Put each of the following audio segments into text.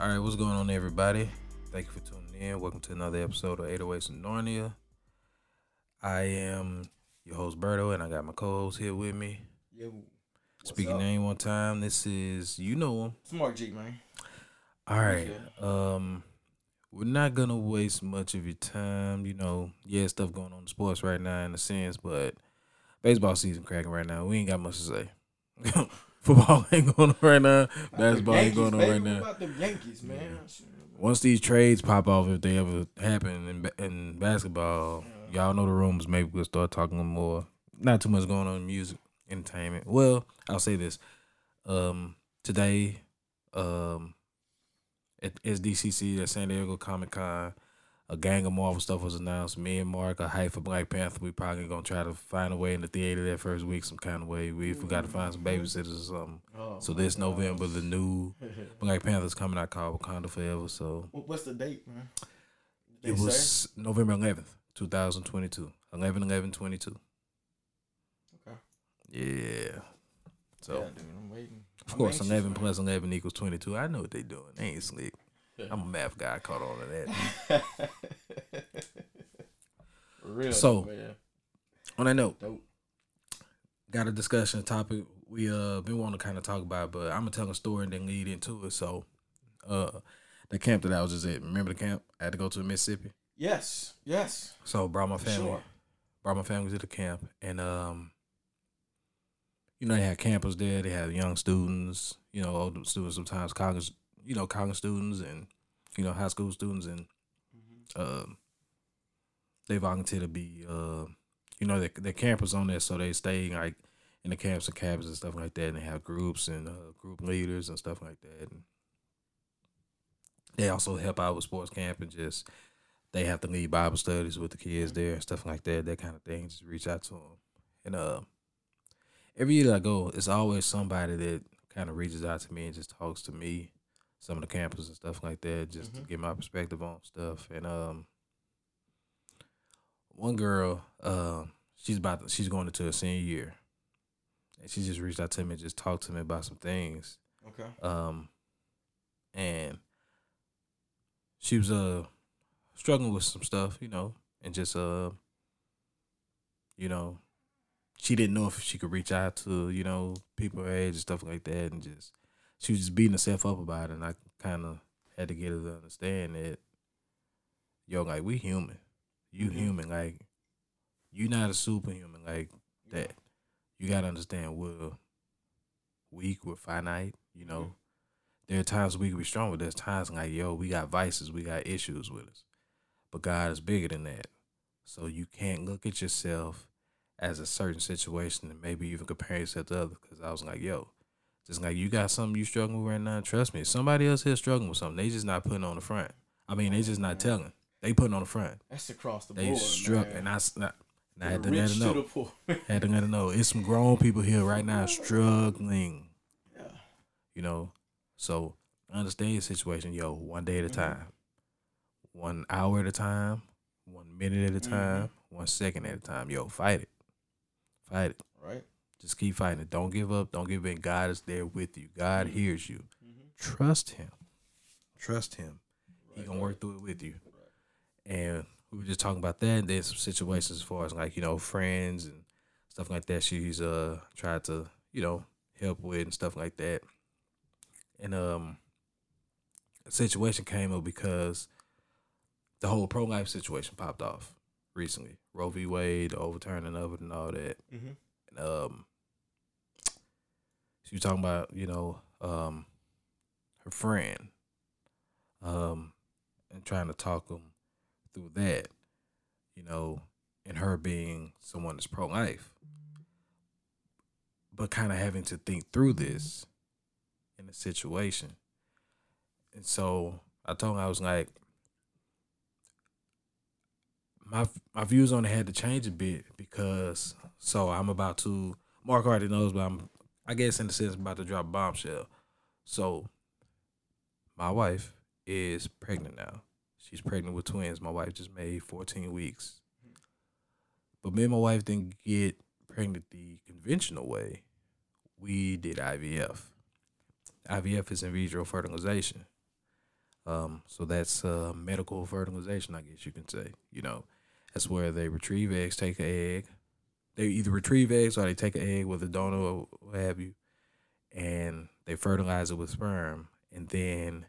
All right, what's going on, everybody? Thank you for tuning in. Welcome to another episode of 808s in Narnia. I am your host, Berto, and I got my co host here with me. Yo. Speaking up? name one time, this is, you know him. Smart G, man. All right. Um, we're not gonna waste much of your time. You know, yeah, stuff going on in sports right now in a sense, but baseball season cracking right now. We ain't got much to say. Football ain't going on right now. Basketball ain't going on right now. about the Yankees, man? Once these trades pop off, if they ever happen in in basketball, y'all know the rumors. Maybe we'll start talking more. Not too much going on in music, entertainment. Well, I'll say this. Um, today, um, at SDCC at San Diego Comic Con, a gang of Marvel stuff was announced. Me and Mark a hype for Black Panther. We probably gonna try to find a way in the theater that first week, some kind of way. We forgot to mm-hmm. find some babysitters or something. Oh, So this. November, the new Black Panther's coming out called Wakanda Forever. So What's the date, man? They it say? was November 11th, 2022. 11 11 22. Okay. Yeah. So, yeah, dude, I'm waiting. of I'm course, anxious, 11 man. plus 11 equals 22. I know what they doing. They ain't slick. I'm a math guy. I caught on to that. Real. So- man. on that note, Dope. got a discussion topic we uh been wanting to kind of talk about, but I'm gonna tell a story and then lead into it. So, uh, the camp that I was just at, remember the camp? I had to go to Mississippi. Yes. Yes. So brought my family, sure. brought my family to the camp, and um, you know they had campers there. They had young students, you know, older students, sometimes college, you know, college students, and you know, high school students, and um, they volunteer to be, uh, you know, they they're campers on there, so they stay like in the camps and cabins and stuff like that, and they have groups and uh, group leaders and stuff like that. And they also help out with sports camp and just they have to lead Bible studies with the kids there and stuff like that, that kind of thing. Just reach out to them. And uh, every year that I go, it's always somebody that kind of reaches out to me and just talks to me, some of the campers and stuff like that, just to Mhm. get my perspective on stuff. And um, one girl, uh, she's about to, she's going into her senior year, and she just reached out to me and just talked to me about some things. Okay. Um, and she was uh struggling with some stuff, you know, and just uh, you know, she didn't know if she could reach out to you know people her age and stuff like that, and just she was just beating herself up about it, and I kind of had to get her to understand that, yo, like we human, you Mhm. human, like you not a superhuman like that. You gotta understand we're weak, we're finite, you know. There are times we can be strong, but there's times like, yo, we got vices, we got issues with us. But God is bigger than that. So you can't look at yourself as a certain situation and maybe even compare yourself to others. Because I was like, yo, just like you got something you struggling with right now, trust me. Somebody else here struggling with something. They just not putting on the front. I mean, they just not telling. They putting on the front. That's across the They board. struck, man. and I, and I had to let rich know. Had to let know. It's some grown people here right now struggling. yeah. You know, so understand your situation, yo. One day at a Mhm. time, one hour at a time, one minute at a Mhm. time, one second at a time. Yo, fight it, fight it. Right. Just keep fighting it. Don't give up. Don't give in. God is there with you. God Mhm. hears you. Mm-hmm. Trust Him. Trust Him. He Right, gonna right. work through it with you. And we were just talking about that. And then some situations as far as like you know friends and stuff like that. She's uh tried to you know help with and stuff like that. And um, a situation came up because the whole pro life situation popped off recently. Roe v. Wade, the overturning of it, and all that. Mm-hmm. Um, she was talking about you know um her friend, um, and trying to talk them through that, you know, and her being someone that's pro life, but kind of having to think through this in a situation. And so I told her I was like, my my views on it had to change a bit because so I'm about to Mark already knows, but I'm I guess in a sense about to drop bombshell. So my wife is pregnant now. She's pregnant with twins. My wife just made 14 weeks. But me and my wife didn't get pregnant the conventional way. We did IVF. IVF is in vitro fertilization. Um, so that's uh, medical fertilization, I guess you can say. You know, that's where they retrieve eggs, take an egg. They either retrieve eggs or they take an egg with a donor or what have you, and they fertilize it with sperm, and then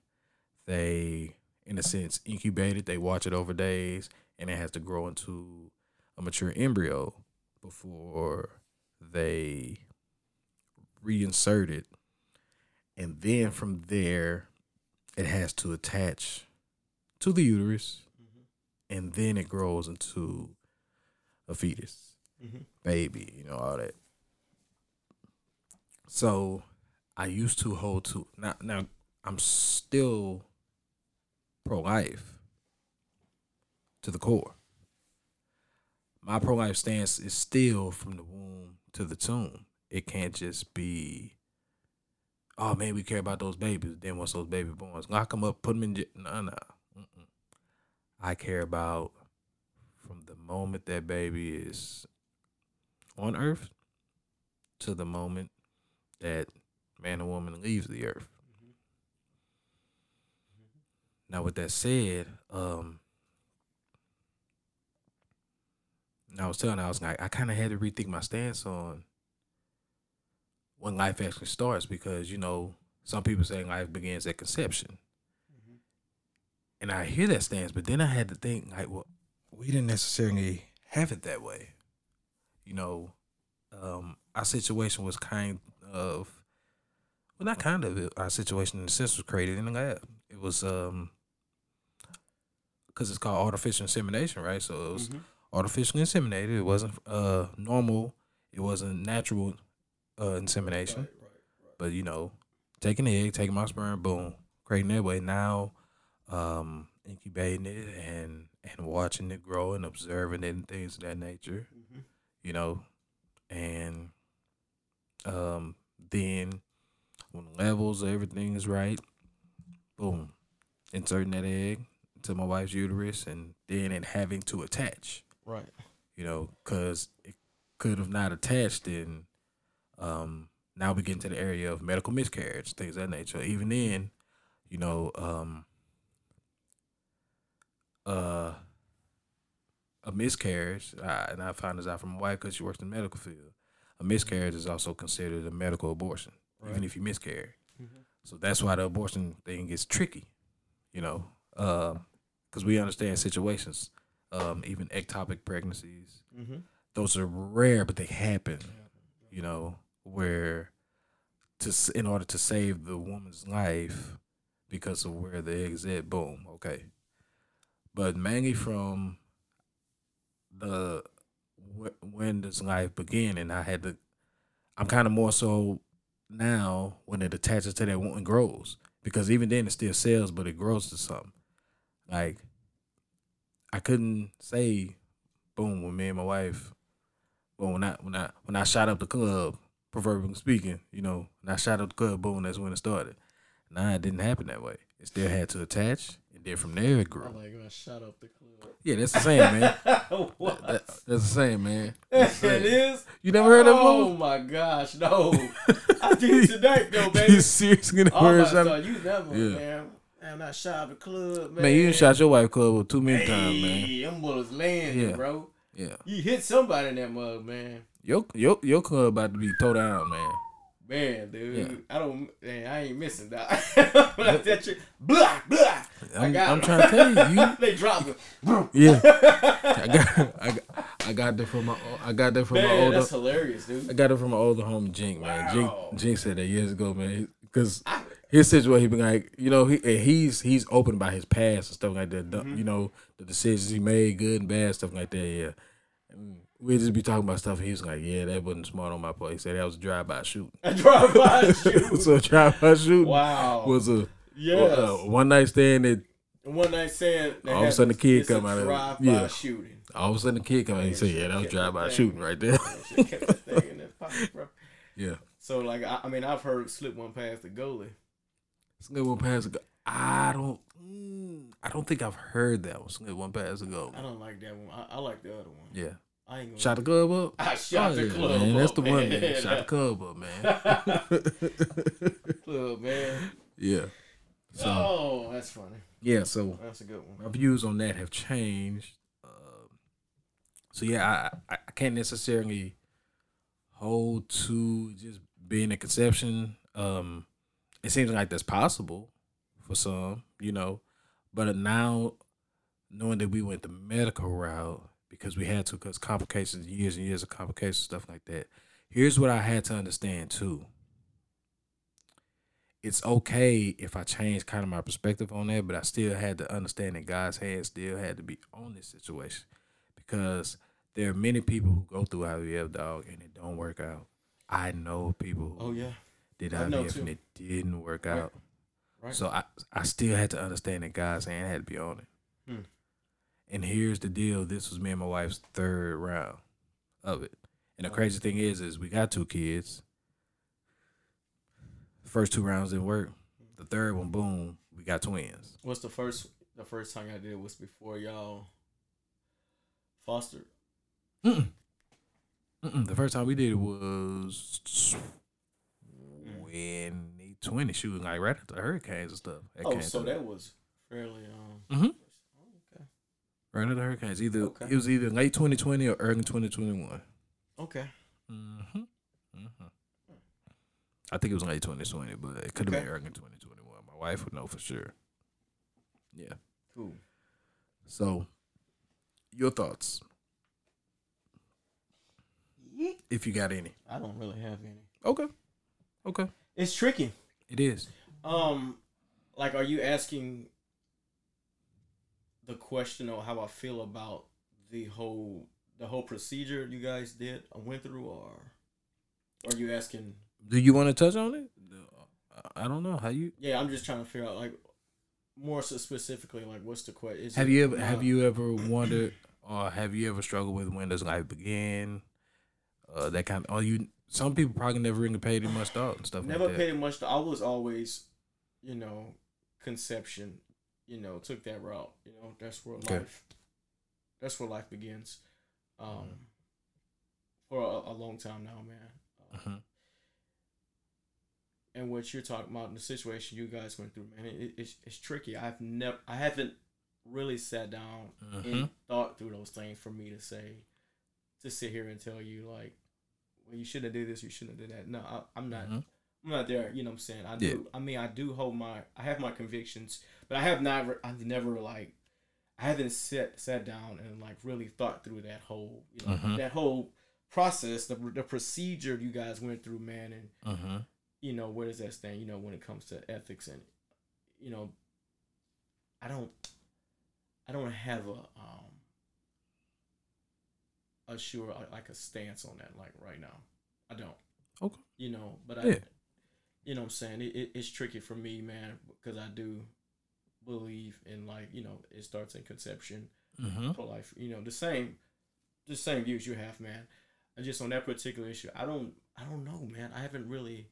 they, in a sense, incubate it. They watch it over days, and it has to grow into a mature embryo before they reinsert it, and then from there, it has to attach to the uterus, mm-hmm. and then it grows into a fetus, Mm-hmm. baby, you know, all that. So, I used to hold to now. Now I'm still pro life to the core. My pro life stance is still from the womb to the tomb. It can't just be, oh man, we care about those babies. Then once those baby born, lock them up, put them in. j- No, no. Mm-mm. I care about from the moment that baby is on earth to the moment that man or woman leaves the earth. Now, with that said, um, I was telling, I was like, I kind of had to rethink my stance on when life actually starts because you know some people say life begins at conception, and I hear that stance, but then I had to think like, well, we didn't necessarily have it that way. You know, um, our situation was kind of, well, not kind of. It, our situation in a sense was created in the lab. It was um, because it's called artificial insemination, right? So it was artificially inseminated. It wasn't uh normal. It wasn't natural uh insemination. But you know, taking the egg, taking my sperm, boom, creating that way. Now, um, incubating it and and watching it grow and observing it and things of that nature. You know, and um, then when the levels everything is right, boom, inserting that egg into my wife's uterus, and then it having to attach Right. you know, because it could have not attached. And um, now we get into the area of medical miscarriage, things of that nature. Even then, you know, um, uh, a miscarriage, uh, and I found this out from my wife because she works in the medical field. A miscarriage is also considered a medical abortion, even if you miscarry. Mhm. So that's why the abortion thing gets tricky, you know, because we understand situations, um, even ectopic pregnancies. Mm-hmm. Those are rare, but they happen, you know, where to in order to save the woman's life because of where the eggs at, boom, okay. But mainly from the wh- when does life begin, and I had to. I'm kind of more so now when it attaches to that one and grows because even then it still sells, but it grows to something. Like I couldn't say, boom, when me and my wife, well, when I when I when I shot up the club, proverbially speaking, you know, when I shot up the club, boom, that's when it started. Nah, it didn't happen that way. It still had to attach, and then from there it grew. like when I shut up the club. Yeah, that's the same, man. what? That- that's the same, man. That's the same. is. You never heard that Oh my gosh, no! I did it tonight though, baby. You seriously Oh heard something? God, you never, Yeah. man. I'm not shot up the club, man. Man, you shot your wife club too many times, man. Hey, them bullets landing, Yeah. bro. Yeah. You hit somebody in that mug, man. Your your your club about to be towed down, man. Man, dude, Yeah. I don't, man, I ain't missing that. that shit, blah, blah. I I'm, got I'm trying to tell you, you they drop it. yeah. I got I got I got that from my I got that from my older that's hilarious, dude. I got it from my older homie Jink, man. Wow. Jink Jink said that years ago, man. Because his situation, he been like, you know, he he's he's open about his past and stuff like that. Mm-hmm. You know, the decisions he made, good and bad, stuff like that. Yeah, and we just be talking about stuff. He was like, yeah, that wasn't smart on my part. He said that was a drive by shooting. I drive by shoot. so drive by shooting Wow. was a yes. uh, one night stand that One night stand. All of a sudden the kid a come out drive-by Yeah. shooting. all of a sudden the kid come out and he said, yeah, that was drive by shooting right there. Man, shit kept that thing in that pocket, yeah. So like, I, I mean, I've heard slip one past the goalie. Slip one pass ago. I don't. Mm, I don't think I've heard that one. Slip one pass ago. I don't like that one. I, I like the other one. Yeah. I ain't Shot the club up. I shot Oh, the yeah, club. man. That's up, the one, man. Shot the club up, man. club, man. yeah. So oh, that's funny. yeah, so That's a good one. my views on that have changed. Um so yeah, I, I I can't necessarily hold to just being a conception. Um, it seems like that's possible for some, you know, but now knowing that we went the medical route because we had to, because complications, years and years of complications, stuff like that. Here's what I had to understand too. It's okay if I change kind of my perspective on that, but I still had to understand that God's hand still had to be on this situation because there are many people who go through IVF dog and it don't work out. I know people Oh yeah. did I IVF and it didn't work Right. out. Right. So I I still had to understand that God's hand had to be on it. Hmm. And here's the deal: this was me and my wife's third round of it. And the crazy thing is, is we got two kids. First two rounds didn't work. The third one, boom, we got twins. What's the first? The first time I did was before y'all fostered. Mm-mm. Mm-mm. The first time we did it was 2020, shooting like right after the hurricanes and stuff. that Oh, so through. that was fairly um. Mhm. Right after the hurricanes. Either Okay. it was either late 2020 or early 2021. Okay. Mm-hmm. Mm-hmm. I think it was late 2020, but it could have Okay. been early 2021. My wife would know for sure. Yeah. Cool. So, your thoughts, if you got any. I don't really have any. Okay. Okay. It's tricky. It is. Um, like, are you asking the question of how I feel about the whole the whole procedure you guys did I went through, or are you asking? Do you want to touch on it? I don't know how you. Yeah, I'm just trying to figure out like more so specifically like what's the question? Have you ever have you ever wondered or have you ever struggled with when does life begin? Uh, that kind of. Or you. Some people probably never really paid it much thought and stuff never like that. paid much? I was always, you know, conception. You know, took that route. You know, that's where Okay. life. That's where life begins. Um, Mhm. for a, a long time now, man. Uh, Mhm. and what you're talking about, in the situation you guys went through, man, it, it's it's tricky. I've never, I haven't really sat down and Mhm. thought through those things for me to say, to sit here and tell you like, well, you shouldn't have did this, you shouldn't have did that. No, I, I'm not. I'm not there. You know what I'm saying? I Yeah. do. I mean, I do hold my. I have my convictions, but I have not. I've never like. I haven't sat sat down and like really thought through that whole you know Mhm. that whole process, the the procedure you guys went through, man, and Mhm. you know where does that stand? You know when it comes to ethics and you know. I don't. I don't have a um. A sure like a stance on that like right now. I don't. Okay. You know, but I. Yeah. You know what I'm saying? It, it, it's tricky for me, man, because I do believe in like you know it starts in conception Mhm. pro life. You know the same, the same views you have, man. And just on that particular issue, I don't, I don't know, man. I haven't really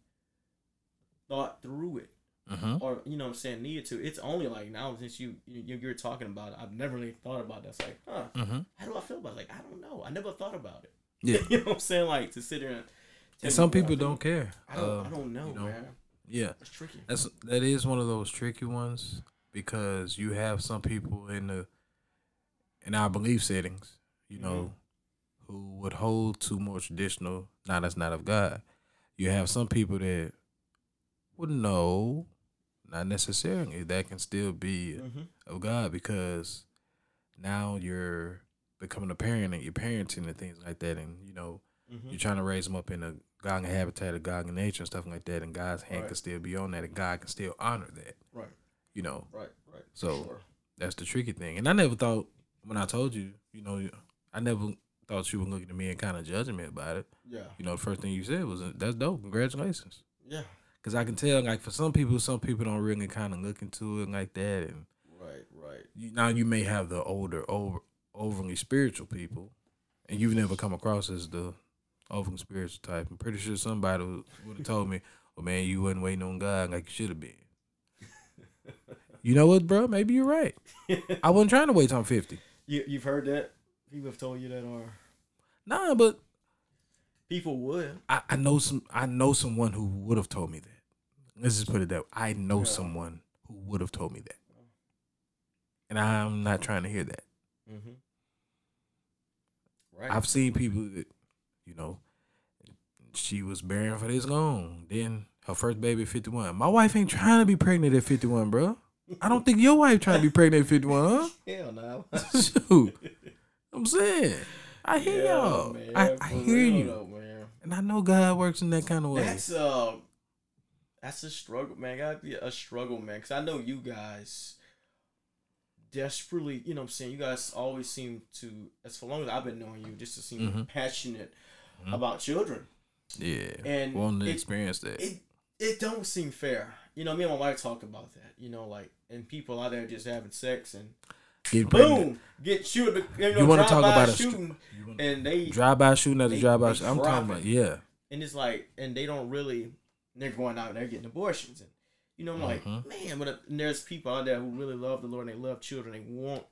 thought through it, Mhm. or you know, what I'm saying needed to. It's only like now since you, you you're talking about it, I've never really thought about that. It's like, huh? Mhm. How do I feel about it? Like I don't know. I never thought about it. Yeah. you know what I'm saying? Like to sit there and. And some people don't care. I don't. I Um, don't know, you know, man. Yeah. It's tricky. That's that is one of those tricky ones because you have some people in the in our belief settings, you know, who would hold to more traditional. Now that's not of God. You have some people that would know, not necessarily. That can still be Mm-hmm. of God because now you're becoming a parent and you're parenting and things like that, and you know Mm-hmm. you're trying to raise them up in a godly habitat, a godly nature, and stuff like that, and God's hand Right. can still be on that, and God can still honor that. Right. You know, Right. Right. So- Sure. that's the tricky thing. And I never thought when I told you, you know, I never thought you were looking at me and kind of judging me about it. Yeah. You know, the first thing you said was, "That's dope, congratulations." Yeah. Because I can tell, like for some people, some people don't really kind of look into it like that, and Right. Right. you, now you may have the older, over overly spiritual people, and you've never come across as the overly spiritual type. I'm pretty sure somebody would have told me, "Well, man, you wasn't waiting on God like you should have been." You know what, bro? Maybe you're right. I wasn't trying to wait till I'm 50. You you've heard that? People have told you that, or Nah, but people would. I, I know some. I know someone who would have told me that. Let's just put it that way. I know Yeah. someone who would have told me that. And I'm not trying to hear that. Mm-hmm. Right. I've seen people that, you know, she was bearing for this long. Then her first baby at 51. My wife ain't trying to be pregnant at 51, bro. I don't think your wife trying to be pregnant at 51, huh? Hell no. Shoot. I'm saying. I hear Yeah, y'all. man, I, I hear you. though, man. And I know God works in that kind of way. That's uh, that's a struggle, man. Gotta be a struggle, man. Cause I know you guys desperately, you know, what I'm saying you guys always seem to, as for long as I've been knowing you, just to seem Mhm. passionate Mhm. about children, yeah. and Wanting to it- experience that. it it don't seem fair. You know, me and my wife talk about that. You know, like and people out there just having sex and Getting pregnant. boom, get shooting. You, know, You wanna talk by about a str- shooting, and they Drive by shooting at the drive by they. I'm talking about, yeah. and it's like, and they don't really, they're going out and they're getting abortions, and you know, I'm like, Mhm. man, but uh, and there's people out there who really love the Lord and they love children, they want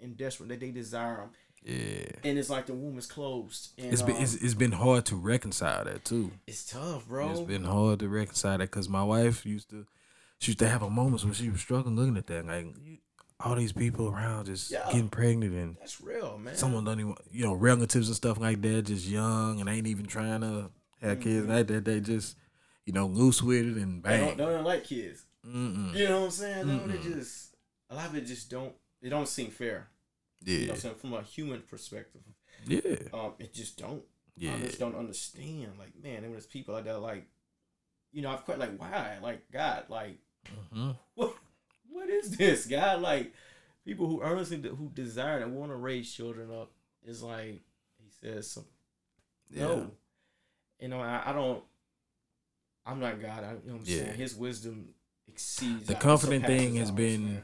and desperate that they desire them, Yeah. and it's like the womb is closed, and It's been um, it's, it's been hard to reconcile that too. it's tough, bro. It's been hard to reconcile that because my wife used to she used to have a moments when she was struggling looking at that like all these people around just getting pregnant and That's real, man. someone don't even you know relatives and stuff like that just young and ain't even trying to have kids Mhm. like that they just you know loose with it and they don't, bang. they don't like kids. Mm-mm. You know what I'm saying? They just a lot of it just don't. It don't seem fair. You know Yeah, I'm saying? From a human perspective, yeah, um, it just don't. yeah. I just don't understand. Like, man, and there's people like that, like, you know, I've quite like, why? Like, God, like, Mhm. what, what is this, God? Like, people who earnestly de- who desire and want to raise children up is like, he says, some Yeah. no. You know, I, I don't. I'm not God. I, you know what I'm Yeah. saying? His wisdom exceeds. The comforting thing has been-.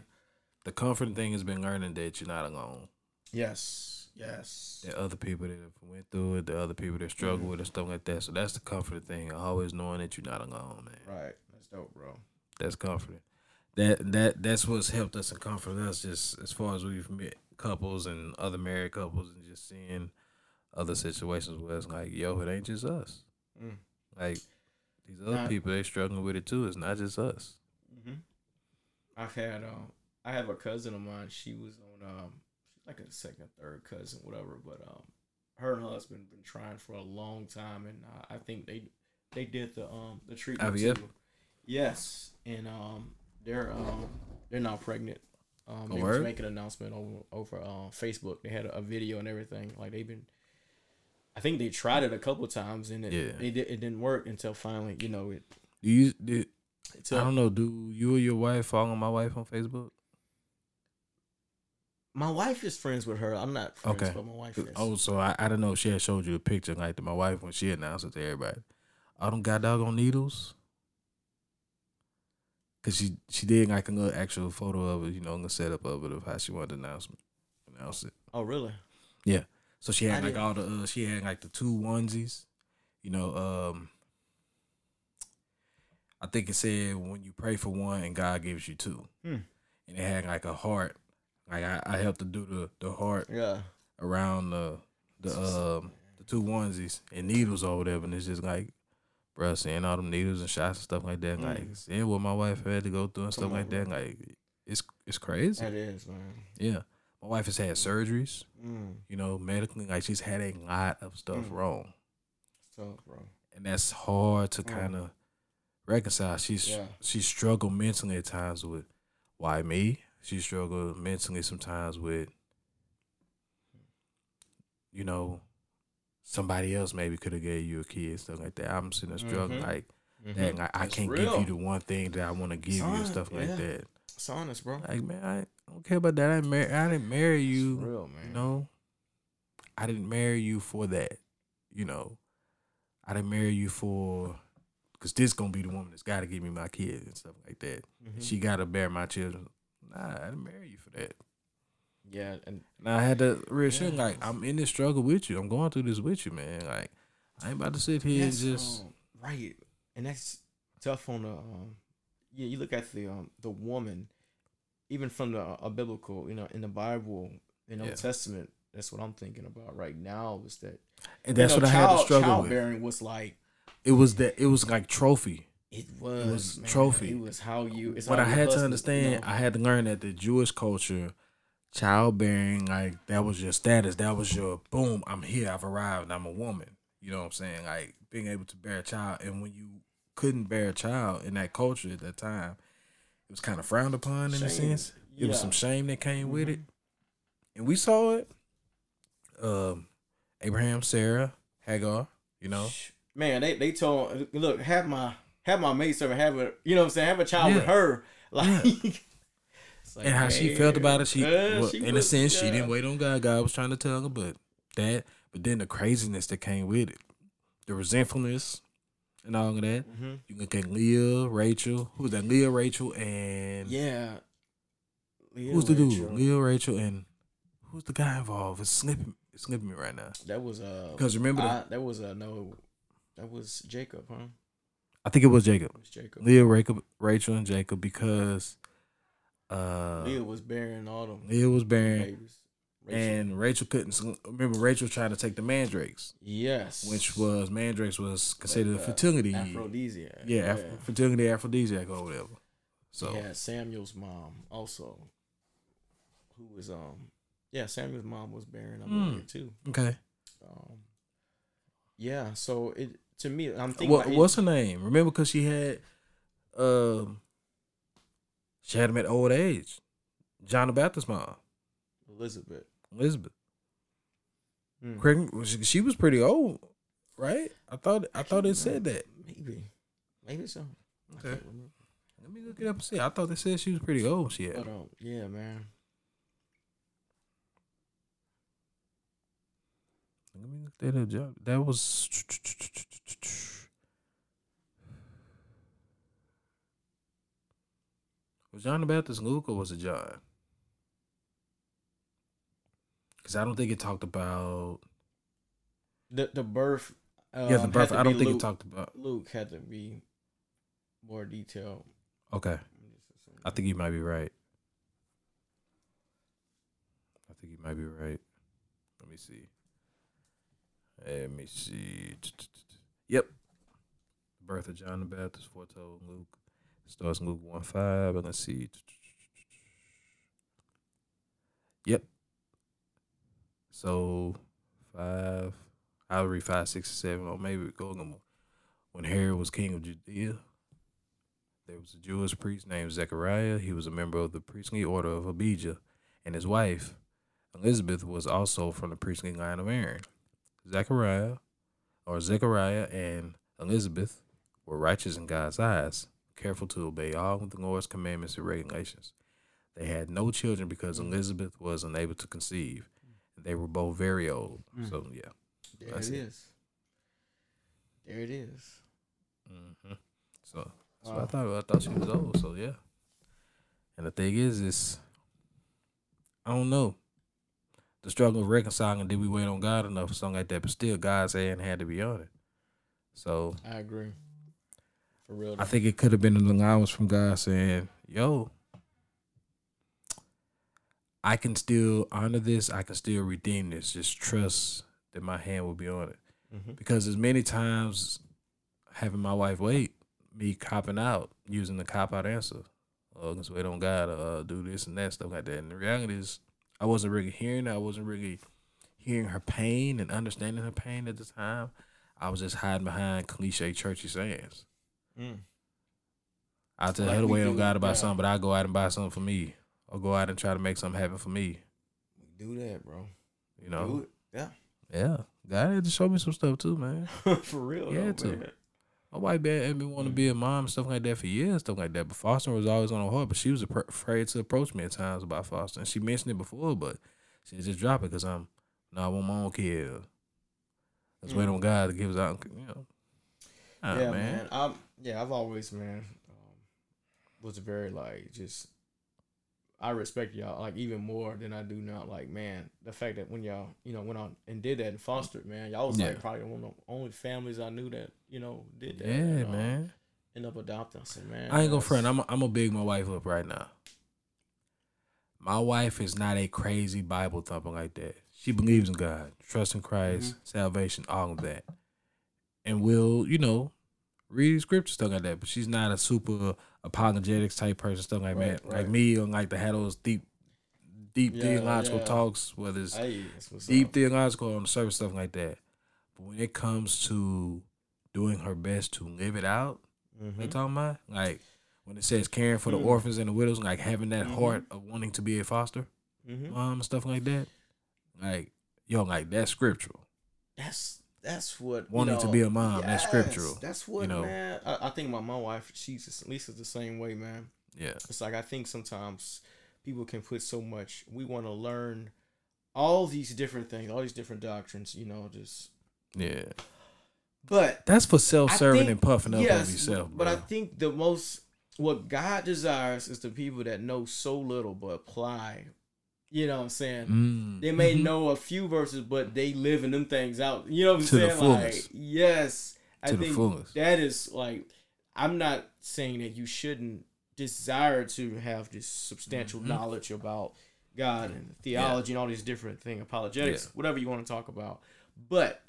The comforting thing has been learning that you're not alone. Yes. Yes. There are other people that have went through it. the other people that struggle Mhm. with it, stuff like that. So that's the comforting thing. Always knowing that you're not alone, man. Right. That's dope, bro. That's comforting. That that that's what's helped us and comforted us just as far as we've met couples and other married couples and just seeing other situations where it's like, yo, it ain't just us. Mm. Like these other Nah. people, they struggling with it too. It's not just us. hmm I've had um, I have a cousin of mine. She was on um, like a second, third cousin, whatever. But um, her and her husband been trying for a long time, and uh, I think they they did the um the treatment IVF? too. Yes, and um, they're um they're now pregnant. Um, they was word? making an announcement over over uh, Facebook. They had a, a video and everything. Like they've been. I think they tried it a couple times and it Yeah. it, it didn't work until finally you know it. Do you? Do, I don't know. Do you or your wife follow my wife on Facebook? My wife is friends with her. I'm not friends, Okay. but my wife is. Oh, so I, I don't know if she had showed you a picture like my wife when she announced it to everybody. I don't got dog on needles. Cause she she did like a little actual photo of it, you know, the setup of it of how she wanted to announce announce it. Oh, really? Yeah. So she I had like didn't- all the uh, she had like the two onesies, you know. Um, I think it said when you pray for one and God gives you two, Hmm. and it had like a heart. Like I, I helped to do the the heart Yeah. around the the um the two onesies and needles or whatever, and it's just like, bruh, seeing all them needles and shots and stuff like that, like Mm. seeing what my wife had to go through and stuff Come on, like that, bro. like it's it's crazy. That is, man. Yeah, my wife has had surgeries, Mm. you know, medically, like she's had a lot of stuff Mm. wrong, tough, bro. and that's hard to Mm. kind of reconcile. She's Yeah. she struggled mentally at times with why me. She struggled mentally sometimes with, you know, somebody else maybe could have gave you a kid, stuff like that. I'm sitting there struggling Mhm. like, Mhm. dang, I, I can't real. give you the one thing that I want to give you and stuff like yeah. that. It's honest, bro. Like, man, I don't care about that. I didn't marry, I didn't marry you. real, man. You know, I didn't marry you for that. You know, I didn't marry you for because this gonna be the woman that's got to give me my kids and stuff like that. Mhm. She got to bear my children. Nah, I didn't marry you for that. Yeah, and And I had to reassure, Yeah. like, I'm in this struggle with you. I'm going through this with you, man. Like, I ain't about to sit here and just. um, right, and that's tough on the. Um, yeah, you look at the um the woman, even from the uh, biblical, you know, in the Bible, in the Yeah. Old Testament. That's what I'm thinking about right now. Is that and that's know, what I had to child- struggle with. Childbearing was like It was that. It was like trophy. It was, was man. trophy. It was how you. It's But how I had to understand. you know? I had to learn that the Jewish culture, childbearing, like that was your status. That was your boom. I'm here. I've arrived. I'm a woman. You know what I'm saying? Like being able to bear a child, and when you couldn't bear a child in that culture at that time, it was kind of frowned upon in a sense. It was some shame that came with it, and we saw it. Um, Abraham, Sarah, Hagar. You know, man, they they told look have my have my maidservant have a you know what I'm saying have a child with her like. it's like, and how she felt about it. She, uh, well, she in a sense, she didn't wait on God. God was trying to tell her, but that, but then the craziness that came with it, the resentfulness, and all of that. Mhm. You can look at Leah, Rachel. Who's that? Leah, Rachel, and Yeah. Leah who's the Rachel. dude? Leah, Rachel, and who's the guy involved? It's slipping. It's slipping me right now. That was uh. Because remember, I, that was uh no, that was Jacob, huh? I think it was Jacob, It was Jacob. Leah, Rachel, Rachel, and Jacob because uh, Leah was bearing all them Leah was barren, babies. Rachel. and Rachel couldn't. Remember, Rachel tried to take the mandrakes. yes, which was mandrakes was considered Like, a uh, fertility, aphrodisiac. yeah, Af- fertility aphrodisiac or whatever. So yeah, Samuel's mom also, who was um, yeah, Samuel's mom was bearing I believe too. okay, Um, yeah, so it to me, I'm thinking what, what's her name? Remember, because she had, um, she had him at old age. John the Baptist mom, Elizabeth. Elizabeth. Correct me- She, she was pretty old, right? I thought I thought it said that. Maybe, maybe so. Okay. Let me look it up and see. I thought they said she was pretty old. She had. But um, yeah, man. Let me look that up. That was. Was John the Baptist Luke or was it John? Because I don't think it talked about. The the birth. Um, yeah, the birth. I don't think Luke. it talked about. Luke had to be more detailed. Okay. I think you might be right. I think you might be right. Let me see. Let me see. Yep. Birth of John the Baptist foretold Luke. Starts in Luke 1 5. And let's see. Yep. So, 5. I'll read 5, 6, 7, or maybe go on. When Herod was king of Judea, there was a Jewish priest named Zechariah. He was a member of the priestly order of Abijah, and his wife, Elizabeth, was also from the priestly line of Aaron. Zechariah, or Zechariah and Elizabeth, were righteous in God's eyes, careful to obey all of the Lord's commandments and regulations. They had no children because Elizabeth was unable to conceive. They were both very old. Mm. So, yeah. There That's it it. is. There it is. hmm So, so I thought I thought she was old. So yeah. And the thing is, is I don't know. The struggle of reconciling. Did we wait on God enough or something like that? But still, God's hand had to be on it. So I agree. For real. I think it could have been an allowance from God saying, "Yo, I can still honor this. I can still redeem this. Just trust that my hand will be on it." Mhm. because as many times having my wife wait, me copping out using the cop out answer, oh, let's wait on God, uh, do this and that stuff like that. And the reality is, I wasn't really hearing. I wasn't really hearing her pain and understanding her pain at the time. I was just hiding behind cliche churchy sayings. Mm. I tell Like her to wait on God about yeah. something, but I go out and buy something for me, or go out and try to make something happen for me. Do that, bro. You know, Do it. Yeah. yeah. God had to show me some stuff too, man. For real. Yeah, too. man. My wife been, had been wanting to be a mom and stuff like that for years, stuff like that. But fostering was always on her heart. But she was afraid to approach me at times about fostering. She mentioned it before, but she just dropped it because I'm, no, I want my own kid. Let's wait Mm. on God to give us out, you know. Ah, yeah, man. man. I'm yeah, I've always man um, was very like just I respect y'all like even more than I do now. Like man, the fact that when y'all you know went on and did that and fostered, man, y'all was Yeah. like probably one of the only families I knew that you know did that. Yeah, and, um, man. End up adopting. I said, man, I ain't gonna friend. I'm, I'm gonna big my wife up right now. My wife is not a crazy Bible thumper like that. She believes in God, trust in Christ, Mm-hmm. salvation, all of that, and will, you know, read scripture stuff like that. But she's not a super apologetics type person, stuff like Right, that. Like me, on like to have those deep, deep Yeah, theological yeah. talks, whether it's Hey, deep up. theological on the surface stuff like that. But when it comes to doing her best to live it out, Mhm. they talking about like when it says caring for the Mm. orphans and the widows, like having that Mhm. heart of wanting to be a foster mom and stuff like that. Like yo, like that's scriptural. That's that's what you Wanting to be a mom, that's scriptural, That's what you know. man. I, I think my my wife, she's Lisa's the same way, man. Yeah, It's like I think sometimes people can put so much. We want to learn all these different things, all these different doctrines. You know, just yeah. but That's for self serving and puffing up yes, of yourself, but bro. I think the most what God desires is the people that know so little but apply. You know what I'm saying? Mm. They may Mhm. know a few verses, but they living them things out. You know what I'm To saying? Like, yes, I To the think that is like. I'm not saying that you shouldn't desire to have this substantial Mhm. knowledge about God and theology and all these different things, apologetics, Yeah. whatever you want to talk about. But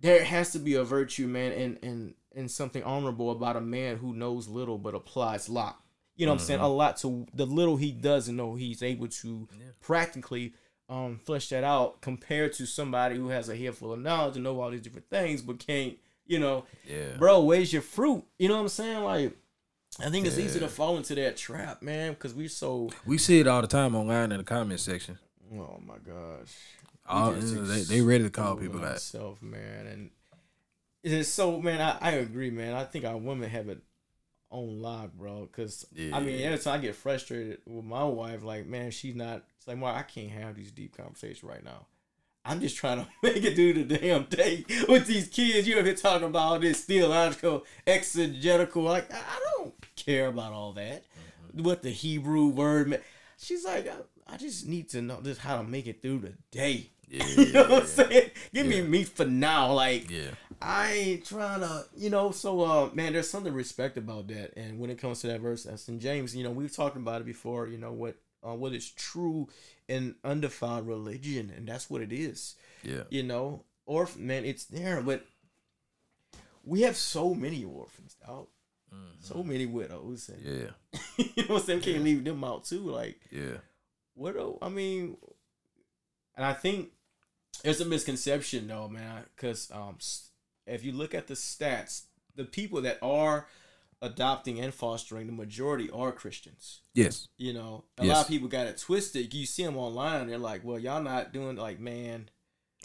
there has to be a virtue, man, and and and something honorable about a man who knows little but applies lot. You know what I'm saying? Mhm. A lot to the little he doesn't know, he's able to Yeah. practically um flesh that out compared to somebody who has a head full of knowledge and know all these different things but can't, you know, Yeah, bro, where's your fruit? You know what I'm saying? Like I think it's easy to fall into that trap, man, because we're so we see it all the time online in the comment section. oh my gosh. All, they, they ready to call people out, ourselves, man, and it's so man. I, I agree, man. I think our women have it on lock, bro. Because I mean, Yeah. every time I get frustrated with my wife, like, man, she's not. It's like, Mark, I can't have these deep conversations right now. I'm just trying to make it do the damn thing with these kids. You know, they're talking about all this theological, exegetical. Like, I don't care about all that. Mm-hmm. What the Hebrew word meant. She's like, I, I just need to know just how to make it through the day. Yeah, you know what I'm saying? Give me Yeah. meat for now. Like, yeah, I ain't trying to, you know. So, uh, man, there's something to respect about that. And when it comes to that verse, that's in James. You know, we've talked about it before. You know what, uh, what is true and undefiled religion, and that's what it is. yeah. You know, orphan man, it's there, but we have so many orphans out, so many widows, and Mm-hmm. Yeah, you know what I'm saying. Can't leave them out too. Like, yeah, widow. I mean, and I think there's a misconception though, man, because um, if you look at the stats, the people that are adopting and fostering, the majority are Christians. yes, You know, a Yes. lot of people got it twisted. You see them online, they're like, "Well, y'all not doing like, man."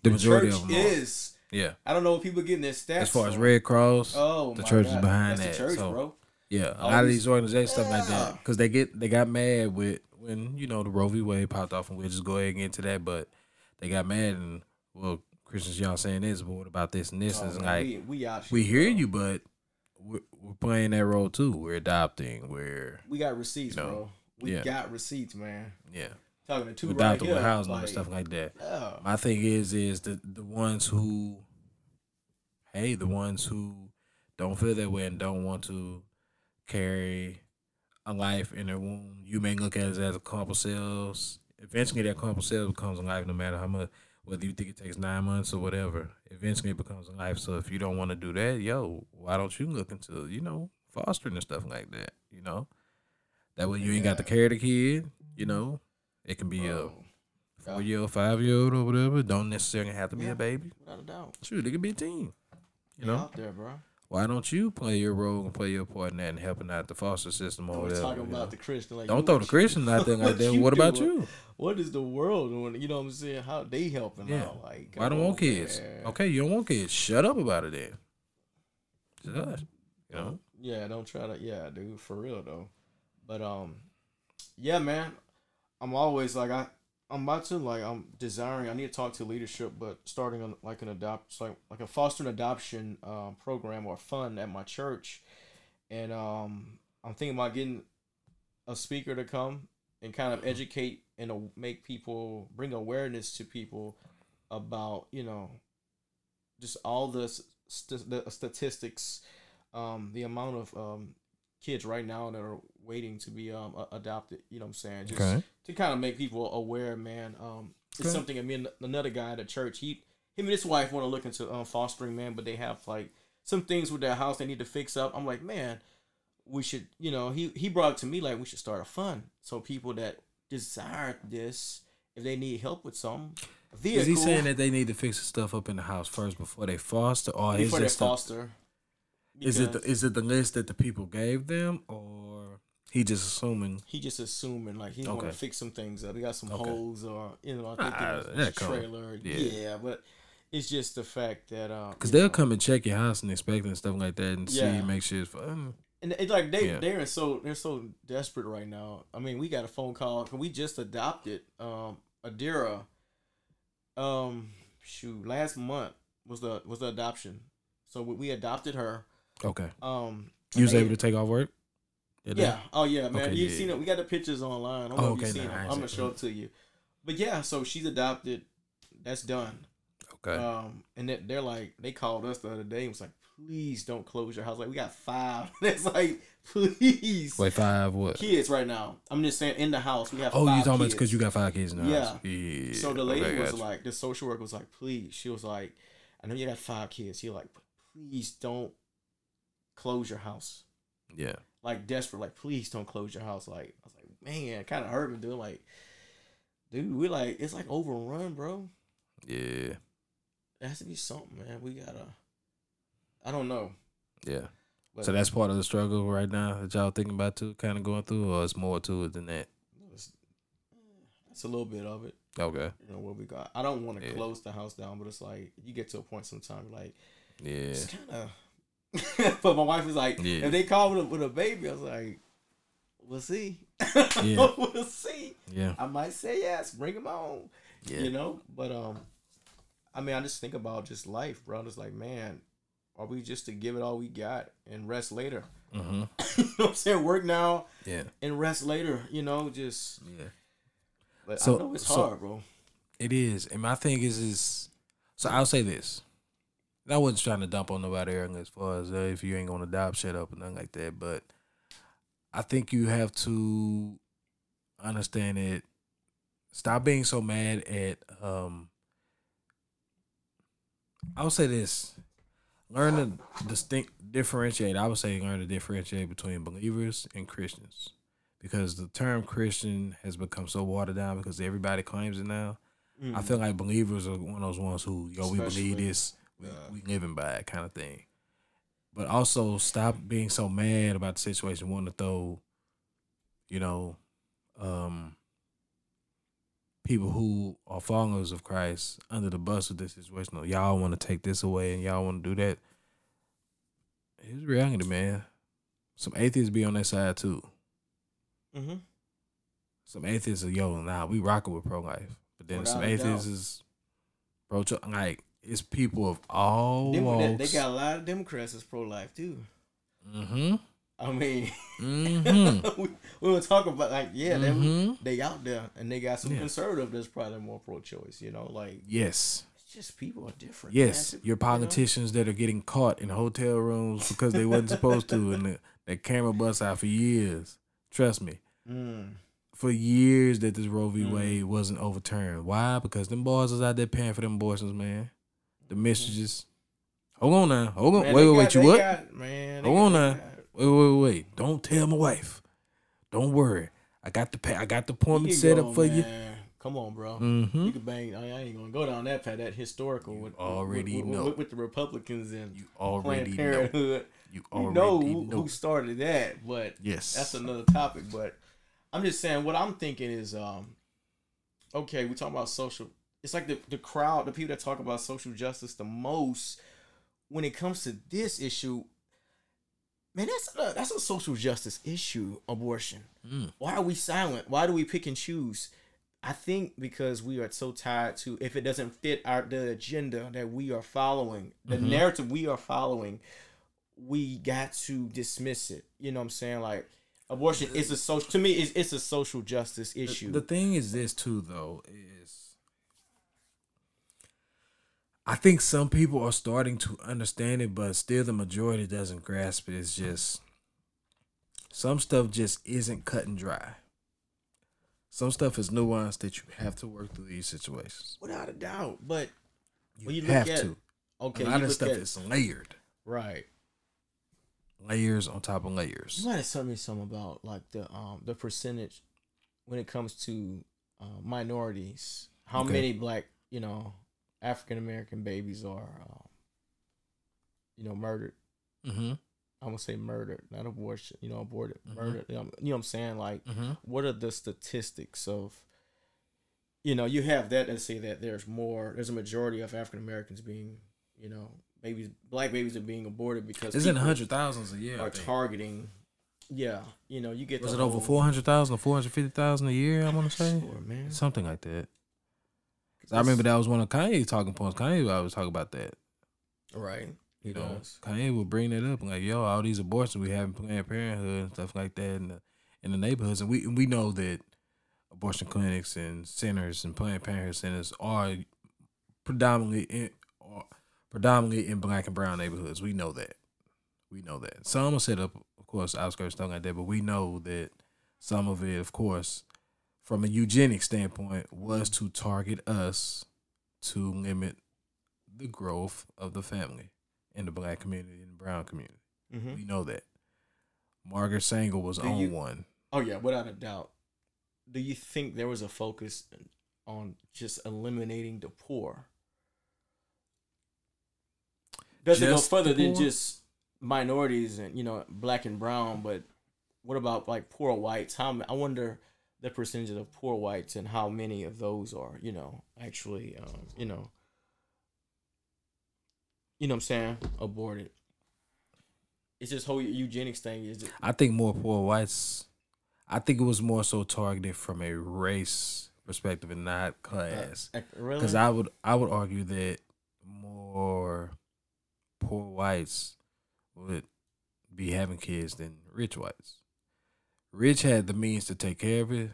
the majority church of them are. is. Yeah, I don't know what people getting their stats. as far as. Red Cross, oh, the church is behind That's that, The church, so- bro. yeah, a all lot of these- these organizations stuff like that because they get they got mad with when you know the Roe v. Wade popped off, and we'll just go ahead and get into that. But they got mad and well, Christians y'all saying this, but what about this and this? Oh, man, like we, we we hear you, but we're, we're playing that role too. We're adopting. We're We got receipts, You know, bro. We yeah. got receipts, man. yeah, Talking to two we're right adopting here. housing like, and stuff like that. Yeah. My thing is, is the the ones who, hey, the ones who don't feel that way and don't want to carry a life in their womb. You may look at it as a couple cells. Eventually, that couple cells becomes a life, no matter how much. Whether you think it takes nine months or whatever, eventually it becomes a life. So if you don't want to do that, yo, why don't you look into you know fostering and stuff like that? You know, that way you ain't got to carry the kid. You know, it can be a four year old, five year old, or whatever. Don't necessarily have to be Yeah. a baby. without a doubt. Shoot, it could be a team. You They know, out there, bro. Why don't you play your role and play your part in that and helping out the foster system or We're whatever? talking you know? about the Christian. Like, don't throw the Christian out there like that. What about doing? you? What is the world doing? You know what I'm saying? How they helping Yeah. out? Like, Why don't want on, kids? man. Okay, you don't want kids. Shut up about it then. Just, you know. Yeah, don't try to. Yeah, dude, for real though. But um, yeah, man, I'm always like I. I'm about to like I'm desiring. I need to talk to leadership, but starting on like an adopt like like a foster and adoption um, program or fund at my church, and um, I'm thinking about getting a speaker to come and kind of educate and uh, make people bring awareness to people about you know just all the st- the statistics um, the amount of um, kids right now that are waiting to be um, a- adopted. You know what I'm saying? Just Okay. to kind of make people aware, man. Um, it's Okay. something. I mean, another guy at the church, he him and his wife want to look into um, fostering, man, but they have like some things with their house they need to fix up. I'm like, man, we should, you know, he he brought it to me like we should start a fund so people that desire this, if they need help with some. vehicle, Is he saying that they need to fix the stuff up in the house first before they foster, or is before they stuff, foster? Is it the, is it the list that the people gave them, or he just assuming? he just assuming like he's Okay. gonna fix some things up. He got some Okay. holes or you know, I think Ah, it was that a trailer. Yeah. Yeah. but it's just the fact that um, Because you they'll know, come and check your house and inspect and stuff like that and Yeah. see, make sure it's fun. And it's like they Yeah. they're so they're so desperate right now. I mean, we got a phone call. We just adopted um Adira. Um, shoot, last month was the was the adoption. So we, we adopted her. Okay. Um, You was able to take off work? Did they? Yeah. Oh yeah, man. Okay, you yeah, seen it? We got the pictures online. I don't Oh, know if okay, seen nah, it. I'm gonna show it to you. But yeah, so she's adopted. That's done. Okay. Um, and they- they're like, they called us the other day and was like, please don't close your house. Like, we got five. It's like, please. Wait, five what? Kids right now. I'm just saying, in the house, we have Oh, you talking about because you got five kids the Yeah. house? Yeah. So the lady Okay, was like, the social worker was like, please. She was like, I know you got five kids. You're like, please don't close your house. yeah. Like, desperate. Like, please don't close your house. Like, I was like, man, it kind of hurt me, dude. Like, dude, we like, it's like overrun, bro. Yeah. It has to be something, man. We gotta. I don't know. Yeah. But So that's part of the struggle right now that y'all thinking about too, kind of going through, or it's more to it than that. it's, eh, it's a little bit of it. Okay. You know what we got. I don't want to Yeah. close the house down, but it's like you get to a point sometimes, like Yeah. it's kind of. but my wife was like, Yeah. if they call with a, with a baby, I was like, we'll see. Yeah. we'll see. Yeah. I might say yes. Bring them on. Yeah. You know, but um, I mean, I just think about just life, bro. It's like, man, are we just to give it all we got and rest later? Mm-hmm. you know what I'm saying? Work now Yeah. and rest later. You know, just. Yeah. But So- I know it's so- hard, bro. It is, and my thing is, is so I'll say this. I wasn't trying to dump on nobody as far as uh, if you ain't gonna adopt, shut up, and nothing like that. But I think you have to understand it. Stop being so mad at. um I would say this: learn to distinct differentiate. I would say learn to differentiate between believers and Christians, because the term Christian has become so watered down because everybody claims it now. Mm. I feel like believers are one of those ones who, yo, we believe this, we, we living by it kind of thing. But also stop being so mad about the situation, wanting to throw, you know, um, people who are followers of Christ under the bus with this situation. Y'all want to take this away and y'all want to do that. It's reality, man. Some atheists be on that side too. Mm-hmm. Some atheists are yo, nah, we rocking with pro life. But then Without some atheists doubt. is pro like it's people of all Dem- they, walks. they got a lot of Democrats that's pro life too. mm-hmm. I mean, Mm-hmm. we, we were talking about like yeah, Mhm. they they out there and they got some Yeah. conservative that's probably more pro-choice. You know, like Yes. it's just people are different. Yes. man. Your You know? politicians that are getting caught in hotel rooms because they wasn't supposed to and the, that camera busts out for years. Trust me. Mm. For years that this Roe v. Mm. Wade wasn't overturned. Why? Because them boys was out there paying for them abortions, man. The messages. Hold on now. Hold on. Man, wait, wait, wait. You what? got- man, Hold on now. got- Wait, wait, wait. Don't tell my wife. Don't worry. I got the pa- I got the appointment set up for you. Come on, bro. Mm-hmm. You can bang. I ain't gonna go down that path. That historical with already with, know. with, with the Republicans and You already know. Parenthood. You You already know know. who, who started that, but yes. that's another topic. But I'm just saying what I'm thinking is, um, okay, we talk about social. It's like the the crowd, the people that talk about social justice the most when it comes to this issue. Man, that's a, that's a social justice issue. Abortion. Mm. Why are we silent? Why do we pick and choose? I think because we are so tied to if it doesn't fit our the agenda that we are following, the Mhm. narrative we are following, we got to dismiss it. You know what I'm saying? Like abortion is a social to me it's, it's a social justice The- issue. The, thing is this too though is I think some people are starting to understand it, but still the majority doesn't grasp it. It's just some stuff just isn't cut and dry. Some stuff is nuanced that you have to work through these situations. Without a doubt. But You, When you look have at- to. okay, a lot of stuff at- is layered. Right. layers on top of layers. You might have told me something about like the um the percentage when it comes to uh, minorities. How Okay. many black, you know, African American babies are, um, you know, murdered. Mm-hmm. I'm gonna say murdered, not abortion. You know, aborted, Mhm. murdered. You know, you know what I'm saying? Like, Mm-hmm. what are the statistics of? You know, you have that and say that there's more. There's a majority of African Americans being, you know, babies, black babies are being aborted because It's in the hundred thousands a year. Are targeting. Yeah, you know, you get. Was it over four hundred thousand or four hundred fifty thousand a year? I want to say Sure, man. something like that. I remember that was one of Kanye's talking points. Kanye always talk about that. Right. He You know, does. Kanye would bring that up like, yo, all these abortions we have in Planned Parenthood and stuff like that in the in the neighborhoods, and we we know that abortion clinics and centers and Planned Parenthood centers are predominantly in are predominantly in black and brown neighborhoods. We know that. We know that. Some are set up, of course, outskirts stuff like that, but we know that some of it, of course, from a eugenic standpoint, was to target us to limit the growth of the family in the black community and the brown community. Mm-hmm. We know that. Margaret Sanger was Do on you- one. Oh yeah, without a doubt. Do you think there was a focus on just eliminating the poor? Does it go further than just minorities and you know black and brown? But what about like poor whites? How I wonder the percentage of poor whites and how many of those are you know actually um, you know you know what I'm saying aborted. It's this whole eugenics thing is just, I think more poor whites. I think it was more so targeted from a race perspective and not class. uh, really Because I would I would argue that more poor whites would be having kids than rich whites. Rich had the means to take care of it,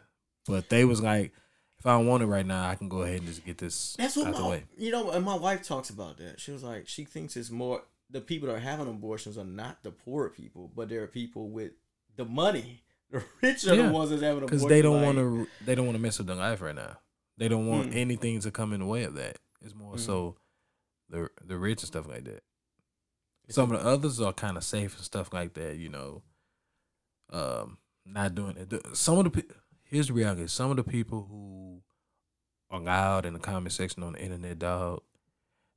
but they was like, if I don't want it right now, I can go ahead and just get this That's what out the way. you know, and my wife talks about that. She was like, she thinks it's more the people that are having abortions are not the poor people, but they're people with the money. The rich are Yeah, the ones that's having abortions. Because they don't like- want to they don't want to mess with their life right now. They don't want Mm. anything to come in the way of that. It's more Mm. so the the rich and stuff like that. Some of the others are kind of safe and stuff like that, you know. Um, not doing it. Some of the here's the reality: some of the people who are loud in the comment section on the internet, dog,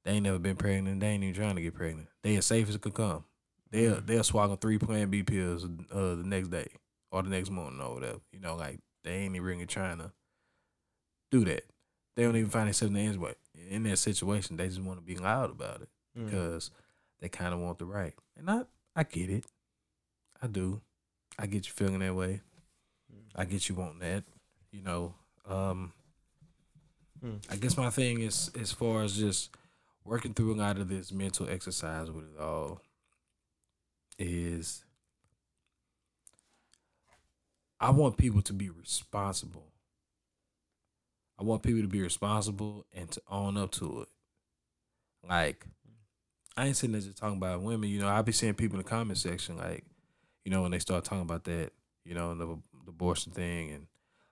they ain't never been pregnant. They ain't even trying to get pregnant. They as safe as it could come. They'll Mm. they'll swallow three Plan B pills uh, the next day or the next morning or whatever. You know, like they ain't even really trying to do that. They don't even find themselves in the in that situation. They just want to be loud about it Mm. because they kind of want the right. And I, I get it. I do. I get you feeling that way. I get you wanting that. You know, um, Mm. I guess my thing is as far as just working through a lot of this mental exercise with it all is I want people to be responsible. I want people to be responsible and to own up to it. Like, I ain't sitting there just talking about women. You know, I be seeing people in the comment section, like, you know, when they start talking about that, you know, the, the abortion thing, and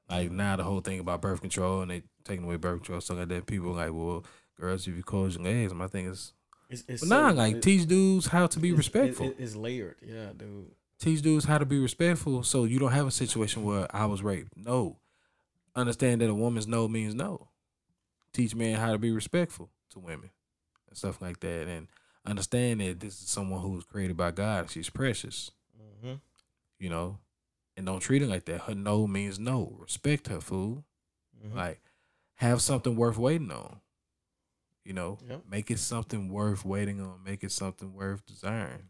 like now the whole thing about birth control and they taking away birth control, stuff like that. People are like, well, girls, if you close your legs, my thing is, It's, it's but nah, so- like teach dudes how to be it's- respectful. It, it- it's layered, yeah, dude. teach dudes how to be respectful so you don't have a situation where I was raped. No. Understand that a woman's no means no. Teach men how to be respectful to women and stuff like that. And understand that this is someone who was created by God. She's precious, Mm-hmm. you know. And don't treat her like that. Her no means no. Respect her, fool. Mm-hmm. Like, have something worth waiting on. You know, Yep. make it something worth waiting on. Make it something worth desiring.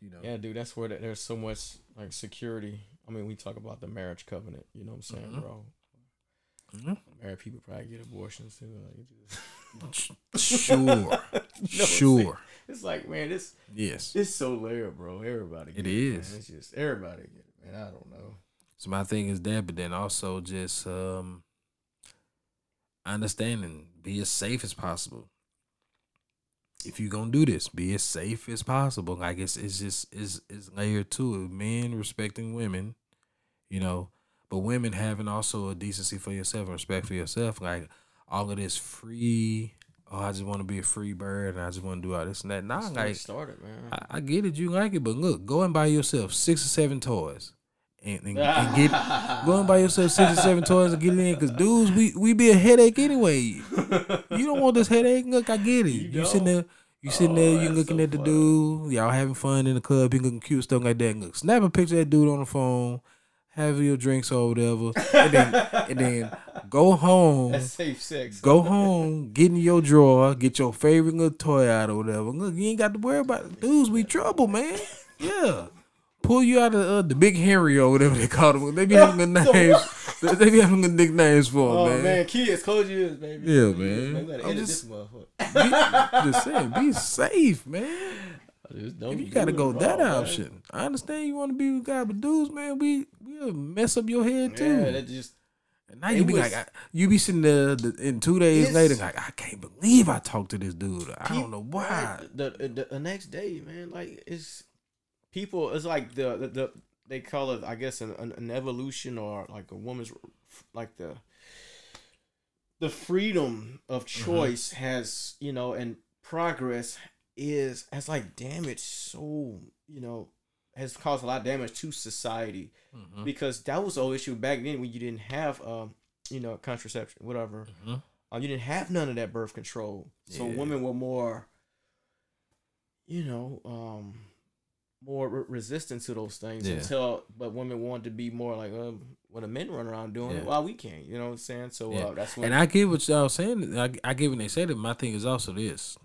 You know, Yeah, dude, that's where the, there's so much like security. I mean, we talk about the marriage covenant. You know what I'm saying, Mhm. bro? Mhm. Married people probably get abortions too. Like, just- Sure. What sure. It's like, man, this Yes. it's so layered, bro. Everybody. It. Man. It's just everybody get it, man. I don't know. So my thing is that, but then also just um understanding, be as safe as possible. If you're gonna do this, be as safe as possible. Like it's it's just it's it's layered to it. Men respecting women, you know, but women having also a decency for yourself and respect for yourself. Like all of this free oh, I just want to be a free bird and I just want to do all this and that. Nah, That's like started, man. I, I get it, you like it, but look, go and buy yourself six or seven toys, and, and, and get go and buy yourself six or seven toys and get it in, cause dudes, we we be a headache anyway. You don't want this headache. Look, I get it. You, You sitting there, you sitting Oh, there, you looking so at the fun. dude, y'all having fun in the club, you looking cute, stuff like that. Look, snap a picture of that dude on the phone, have your drinks or whatever, and then and then go home. That's safe sex. Go home, get in your drawer, get your favorite little toy out or whatever. Look, you ain't got to worry about it. dudes. We trouble, man. Yeah, pull you out of uh, the Big Henry or whatever they call them. They be having good names. they be having good nicknames for Oh him, man. man. kids, close your ears, baby. Yeah, man. gotta I'm just- just saying, be safe, man. Don't If you got to it go that wrong, man. option, I understand you want to be with God, but dudes, man, we we'll mess up your head too. Yeah, that just And now you be was- like, I, you be sitting there the, in two days later, like, I can't believe I talked to this dude. I don't know why. The, the the next day, man, like it's people. It's like the the, the they call it, I guess, an, an, evolution or like a woman's like the the freedom of Mm-hmm. choice has you know and progress is has like damaged so you know has caused a lot of damage to society Mhm. because that was the whole issue back then when you didn't have um you know contraception whatever Mhm. uh, you didn't have none of that birth control so Yeah. women were more you know um more re- resistant to those things Yeah. until but women wanted to be more like um what the men run around doing Yeah. well we can't you know what i'm saying so Yeah. uh, that's when And I get what y'all saying. I, I get when they say that. My thing is also this.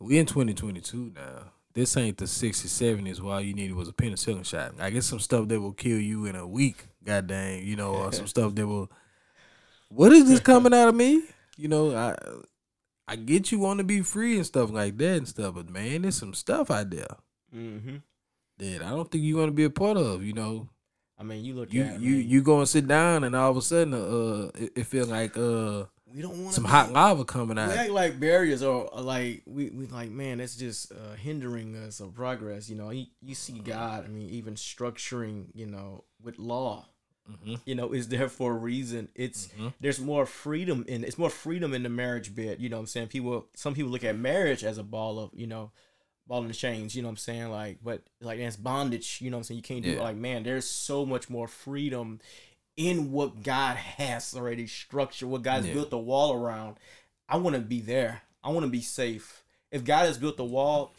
We in 2022 now. This ain't the 60s, 70s where all you needed was a penicillin shot. I get some stuff that will kill you in a week, god dang, you know, or some stuff that will What is this coming out of me? You know, I I get you want to be free and stuff like that and stuff, but man, there's some stuff out there hmm that I don't think you want to be a part of, you know. i mean you look You at you man, you go and sit down and all of a sudden uh it, it feel like uh we don't want some hot lava coming out. we act like barriers or like we, we like man that's just uh, hindering us of progress you know? You, you see god i mean even structuring you know with law hmm you know is there for a reason. It's Mhm. there's more freedom in it's more freedom in the marriage bed you know what i'm saying? People some people look at marriage as a ball of you know ball and chains you know what i'm saying? Like but like that's bondage you know what i'm saying? You can't do it. Like man there's so much more freedom in what god has already structured what god's Yeah. built the wall around i want to be there i want to be safe if god has built the wall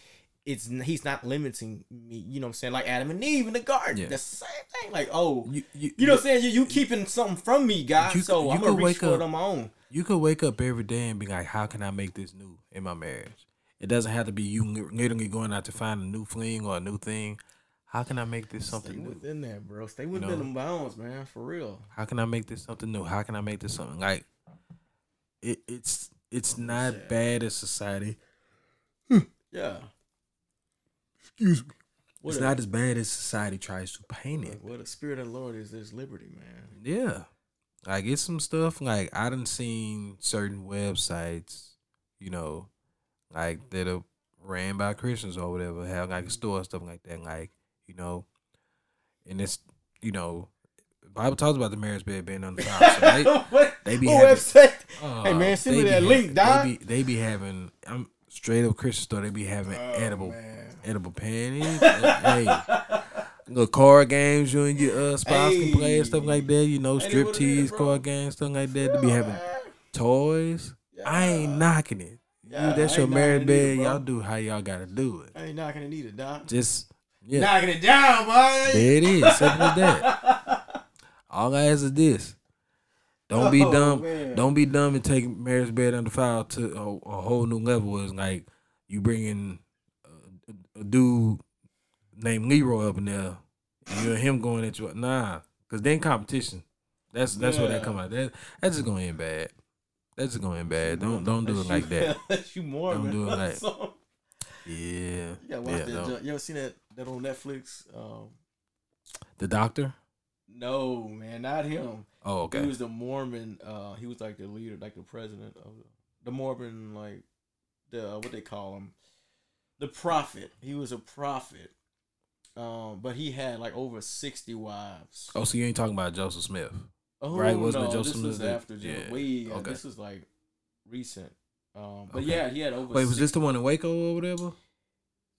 it's he's not limiting me you know what i'm saying like adam and eve in the garden Yeah. the same thing like oh You, you, you know what I'm saying? You, you keeping something from me, God. You- so you I'm gonna reach for it on my own. you could wake up every day and be like, how can I make this new in my marriage? It doesn't have to be you literally going out to find a new fling or a new thing. How can I make this Stay something new? within that, bro. Stay within know? them bounds, man. For real. How can I make this something new? How can I make this something like it? It's it's not bad as society. Yeah. Excuse me. What It's a, not as bad as society tries to paint it. What the spirit of the Lord is. this liberty, man. Yeah. Like it's some stuff like I done seen certain websites, you know, like that are ran by Christians or whatever, have like a store stuff like that. Like, you know, and it's you know, Bible talks about the marriage bed being on the top. So they, they be having- website? uh, Hey, man, send me that ha- link, dog. They be, they be having I'm straight up Christian store, they be having Oh, edible man. edible panties. hey. Little card games you and your uh, spouse can play and stuff like that. You know, strip tease, card games, stuff like that. To be having toys. I ain't knocking it. Yeah, that's your married bed. either, Y'all do how y'all gotta do it. I ain't knocking it either, dog. Just yeah, Knocking it down, boy. there it is. Simple as that. All I ask is this: don't be Oh, dumb. man. Don't be dumb and take marriage bed under file to a, a whole new level. Is like you bringing a, a dude named Leroy up in there, and you and him going at you. Nah, because then competition. That's that's where that come out. That that's just gonna end bad. That's just gonna end bad. Don't don't do it like that. That's you more, Don't do it like- Yeah, You gotta watch yeah. that. junk. You ever seen that that on Netflix? Um, The doctor. no, man, not him. Oh, okay. He was the Mormon. Uh, he was like the leader, like the president of the, the Mormon, like the uh, what they call him, the prophet. He was a prophet. Um, but he had like over sixty wives. Oh, so you ain't talking about Joseph Smith? Oh, right, wasn't it no, Joseph this was Smith that- after Joe. yeah, Way, uh, okay. this was like recent. Um, but Okay. yeah, he had over. Wait, was this the one in Waco or whatever?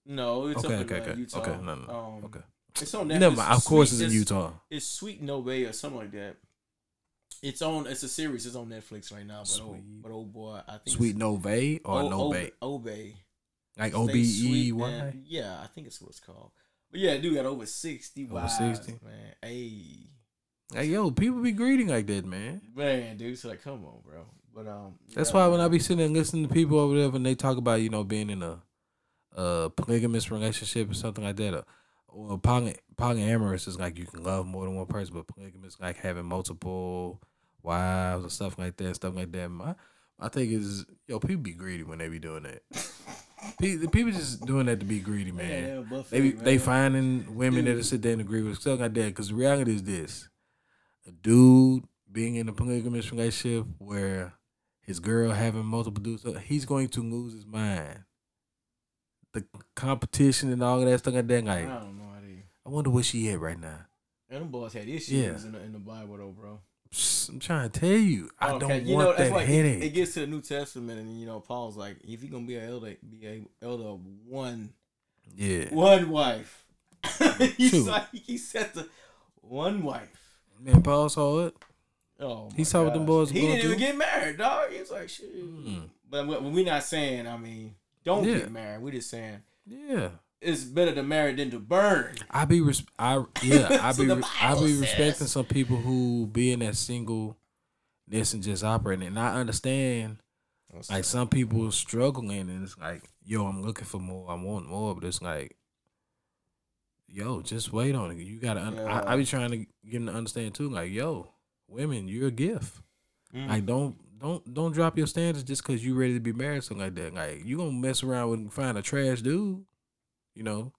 No, it's Okay, okay, okay, Utah. okay, no, no, Um, okay. It's on Netflix. Never mind. Of course, it's in Utah. It's Sweet No Bay or something like that. It's on. It's a series. It's on Netflix right now. But oh, but oh boy, I think Sweet No Bay or No Obe- Bay, Obey. like O B E Sweet, Yeah, I think it's what it's called. But yeah, dude got over sixty. Over wives, 60? man. Hey, Like yo, people be greeting like that, man. man, dude. It's like, come on, bro. But um, That's yeah, why when I be sitting and listening to people over there when they talk about you know being in a, a polygamous relationship or something like that, or, poly, polyamorous is like you can love more than one person, but polygamous like having multiple wives or stuff like that, stuff like that. My I think is yo people be greedy when they be doing that. Pe- People just doing that to be greedy, man. Yeah, buffet, They be, they finding women Dude. that sit there and agree with stuff like that. Because the reality is this: a dude being in a polygamous relationship where his girl having multiple dudes, uh, he's going to lose his mind. The competition and all of that stuff like that. Like, I don't know how they. I wonder where she at right now. And them boys had issues Yeah. in, the, in the Bible though, bro. I'm trying to tell you, I Okay, don't you want know, that it, headache. it gets to the New Testament, and you know, Paul's like, if you're gonna be an elder, be a elder of one yeah, one wife. He's like he said the one wife. man, Paul saw it. Oh, He saw what them boys He didn't even through. get married, dog. He was like, shit. Mm. But we- we're not saying. I mean, don't Yeah. get married. We're just saying Yeah. it's better to marry than to burn. I be res- I yeah I be re- I be says. respecting some people who be in that singleness and just operating. And I understand like some people struggling and it's like, yo, I'm looking for more, I want more, but it's like, yo, just wait on it. You gotta. Un- I, I be trying to get them to understand too. Like, yo, women, you're a gift. Mm. Like, don't don't don't drop your standards just because you ready to be married, or something like that. Like, you gonna mess around with and find a trash dude, you know.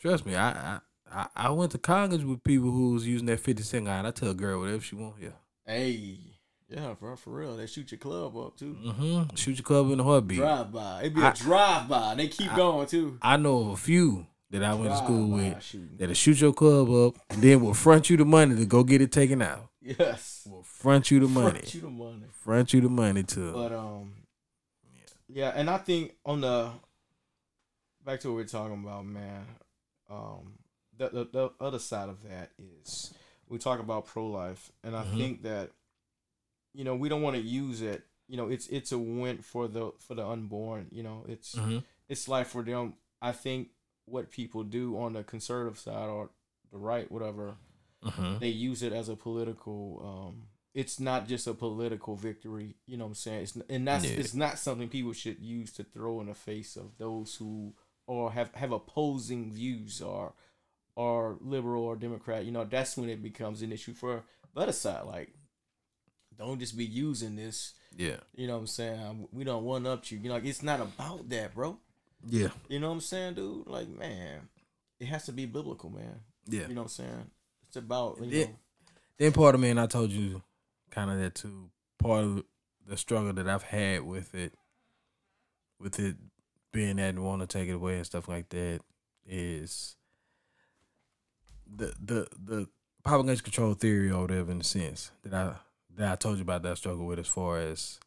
Trust me, I I I, went to college with people who was using that fifty cent line. I tell a girl whatever she want. Yeah. Hey, yeah, bro, for real. They shoot your club up too. Mm-hmm. Shoot your club in the heartbeat. Drive by. It'd be I- a drive by. They keep I- going too. I know of a few that I went to school with shooting. that'll shoot your club up and then will front you the money to go get it taken out. Yes. Will front you the money. Front you the money. Front you the money too. But um, yeah, yeah, and I think on the back to what we're talking about, man. Um, the the, the other side of that is we talk about pro life, and I Mhm. think that you know we don't want to use it. You know, it's it's a win for the for the unborn. You know, it's hmm it's life for them. I think what people do on the conservative side or the right, whatever, hmm they use it as a political um it's not just a political victory you know what i'm saying it's and that's Yeah. it's not something people should use to throw in the face of those who or have have opposing views or are liberal or democrat you know that's when it becomes an issue for the other side like don't just be using this Yeah. you know what i'm saying Um, we don't one up to you you know like it's not about that bro Yeah. you know what i'm saying dude like man it has to be biblical man Yeah. you know what i'm saying it's about you Yeah. know Then part of me, and I told you kind of that too. Part of the struggle that I've had with it, with it being that and want to take it away and stuff like that, is the the the population control theory or whatever in the sense that I that I told you about that I struggle with as far as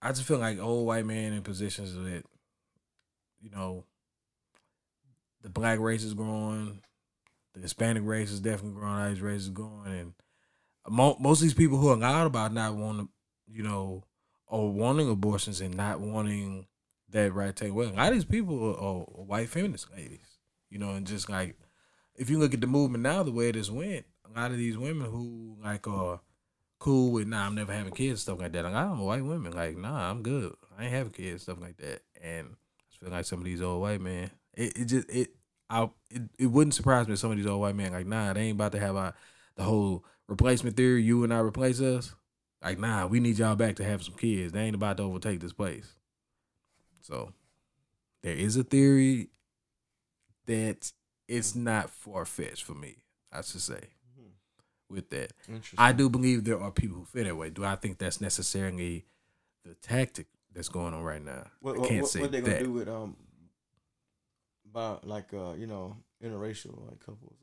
I just feel like old white man in positions that you know the black race is growing, the Hispanic race is definitely growing, all these races growing, and mo- most of these people who are loud about not wanting, you know, or wanting abortions and not wanting that right to take away. A lot of these people are, are white feminist ladies, you know, and just like if you look at the movement now, the way it has went, a lot of these women who like are cool with nah, I'm never having kids, stuff like that. Like I'm a white women, like nah, I'm good. I ain't having kids, stuff like that. And I feel like some of these old white men, it, it just it I it, it wouldn't surprise me if some of these old white men like nah, they ain't about to have our, the whole replacement theory. You and I replace us. Like nah, we need y'all back to have some kids. They ain't about to overtake this place. So there is a theory that it's not far fetched for me. I should say with that. I do believe there are people who feel that way. Do I think that's necessarily the tactic that's going on right now? What, I can't what, say what they gonna that. do with um, about like uh you know interracial like couples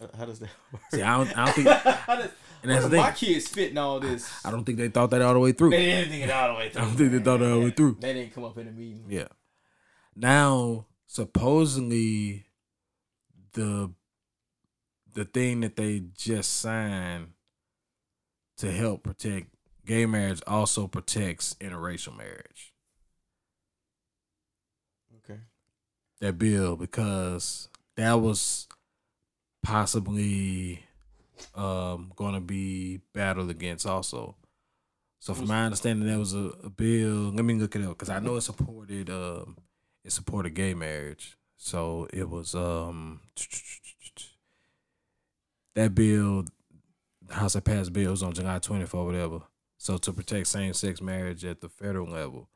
like How- How does that work? See, I don't, I don't think, does- and that's the if my thing. kids fitting all this. I don't think they thought that all the way through. They didn't think it all the way through. I don't think they thought it all the way through. They didn't come up in a meeting. Yeah. Now, supposedly, the the thing that they just signed to help protect gay marriage also protects interracial marriage. Okay. That bill because that was possibly um going to be battled against also. So from my understanding, there was a, a bill. Let me look it up because I know it supported um it supported gay marriage. So it was um that bill, House that passed bills on July 20th or whatever. So to protect same sex marriage at the federal level,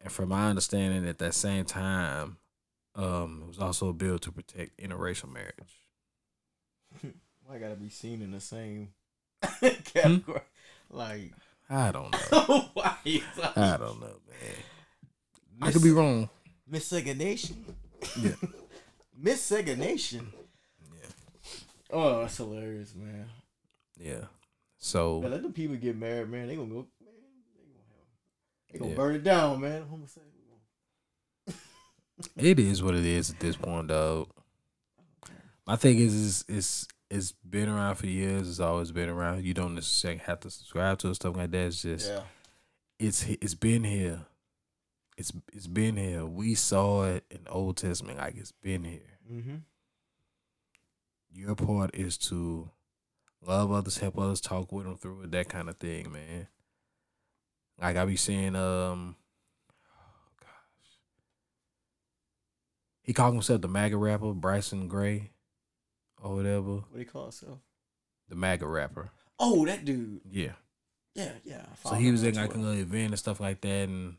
and from my understanding, at that same time, um, it was also a bill to protect interracial marriage. Why gotta be seen in the same Hmm? category? Like, I don't know. why? like, I don't know, man. I could be wrong. Miscegenation. Yeah. Miscegenation. Yeah. Oh, that's hilarious, man. Yeah. So let the people get married, man. They gonna go. Man, they gonna have. They gonna Yeah. burn it down, man. Homosexual. It is what it is at this point, dog. My thing is, is it's it's been around for years. It's always been around. You don't necessarily have to subscribe to it, stuff like that. It's just Yeah. it's it's been here. It's it's been here. We saw it in the Old Testament, like it's been here. Mm-hmm. Your part is to love others, help others, talk with them through it, that kind of thing, man. Like I be saying, um, oh gosh, he called himself the MAGA rapper, Bryson Gray, or whatever. What do you call himself? The MAGA rapper, Oh, that dude. yeah. Yeah, yeah. So he was in like a little event and stuff like that, and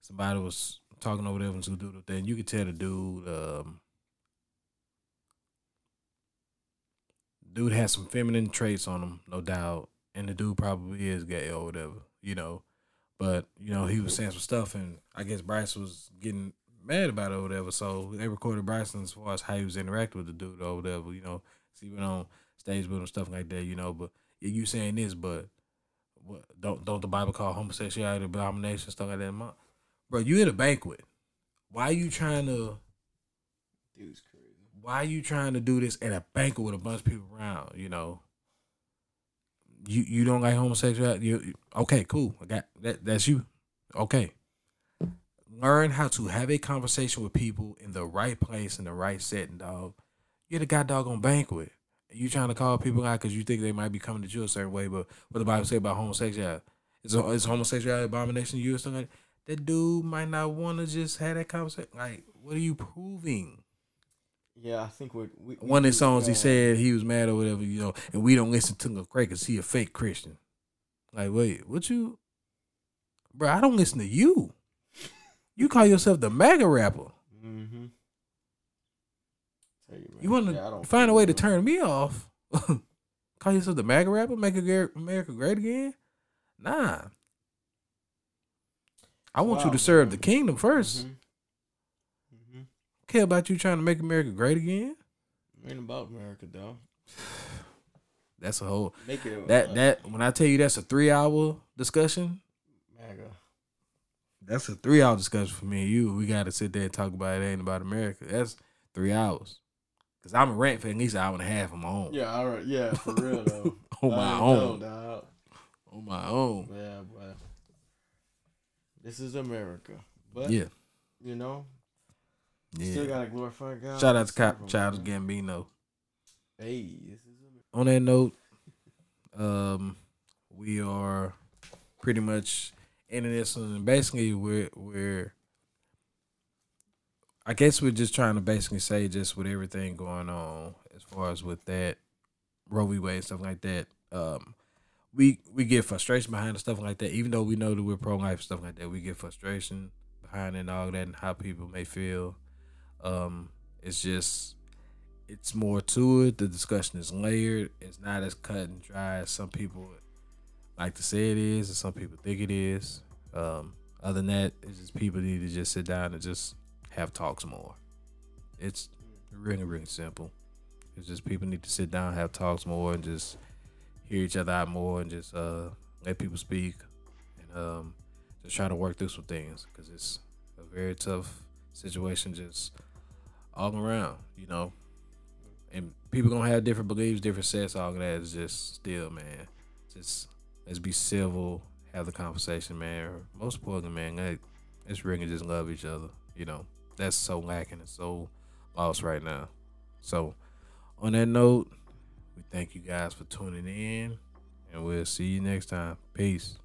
somebody was talking over there and some dude and you could tell the dude, um, dude has some feminine traits on him, no doubt, and the dude probably is gay or whatever, you know. But you know, he was saying some stuff, and I guess Bryce was getting mad about it or whatever. So they recorded Bryson as far as how he was interacting with the dude or whatever, you know. So he went on stage with him, stuff like that, you know. But yeah, you saying this, but what don't don't the Bible call homosexuality abomination stuff like that? Bro, you in a banquet. Why are you trying to Dude's crazy. why you trying to do this at a banquet with a bunch of people around? You know, you you don't like homosexuality. You- okay, cool. I got that. That's you. Okay. Learn how to have a conversation with people in the right place in the right setting, dog. You're the god doggone banquet. You trying to call people out because you think they might be coming to you a certain way, but what the Bible say about homosexuality? Is is homosexuality abomination to you or something? Like that? that dude might not want to just have that conversation. Like, what are you proving? Yeah, I think we're, we we One of his songs, he said he was mad or whatever, you know, and we don't listen to Lecrae because he a fake Christian. Like, wait, what you, bro? I don't listen to you. You call yourself the MAGA rapper. Mm-hmm. You. You want to Yeah, find a way to turn me off? call yourself the MAGA rapper? Make America great again? Nah. I want you to serve man. the kingdom 1st Mhm. Mhm. Care about you trying to make America great again? Ain't about America, though. That's a whole Make it that uh, that when I tell you that's a three hour discussion, MAGA. That's a three hour discussion for me and you. We got to sit there and talk about it. Ain't about America. That's three hours. Cause I'm a rant for at least an hour and a half on my own. Yeah, all right. Yeah, for real though. on my know, own. dog. On my own. Yeah, but this is America. But Yeah. you know, still gotta glorify God. Shout out to Cop man. Gambino. Hey, this is America. On that note, um, we are pretty much this and basically we're we're I guess we're just trying to basically say just with everything going on as far as with that Roe v. Wade and stuff like that. Um, we we get frustration behind the stuff like that, even though we know that we're pro life and stuff like that. We get frustration behind it and all that, and how people may feel. Um, it's just it's more to it. The discussion is layered. It's not as cut and dry as some people like to say it is, and some people think it is. Um, other than that, it's just people need to just sit down and just have talks more. It's really, really simple. It's just people need to sit down, have talks more, and just hear each other out more, and just uh, let people speak, and um, just try to work through some things because it's a very tough situation, just all around, you know. And people gonna have different beliefs, different sets, all of that. Is just still, man. Just let's be civil, have the conversation, man. Most importantly, man, let, let's really just love each other. You know, that's so lacking and so lost right now. So, on that note, we thank you guys for tuning in, and we'll see you next time. Peace.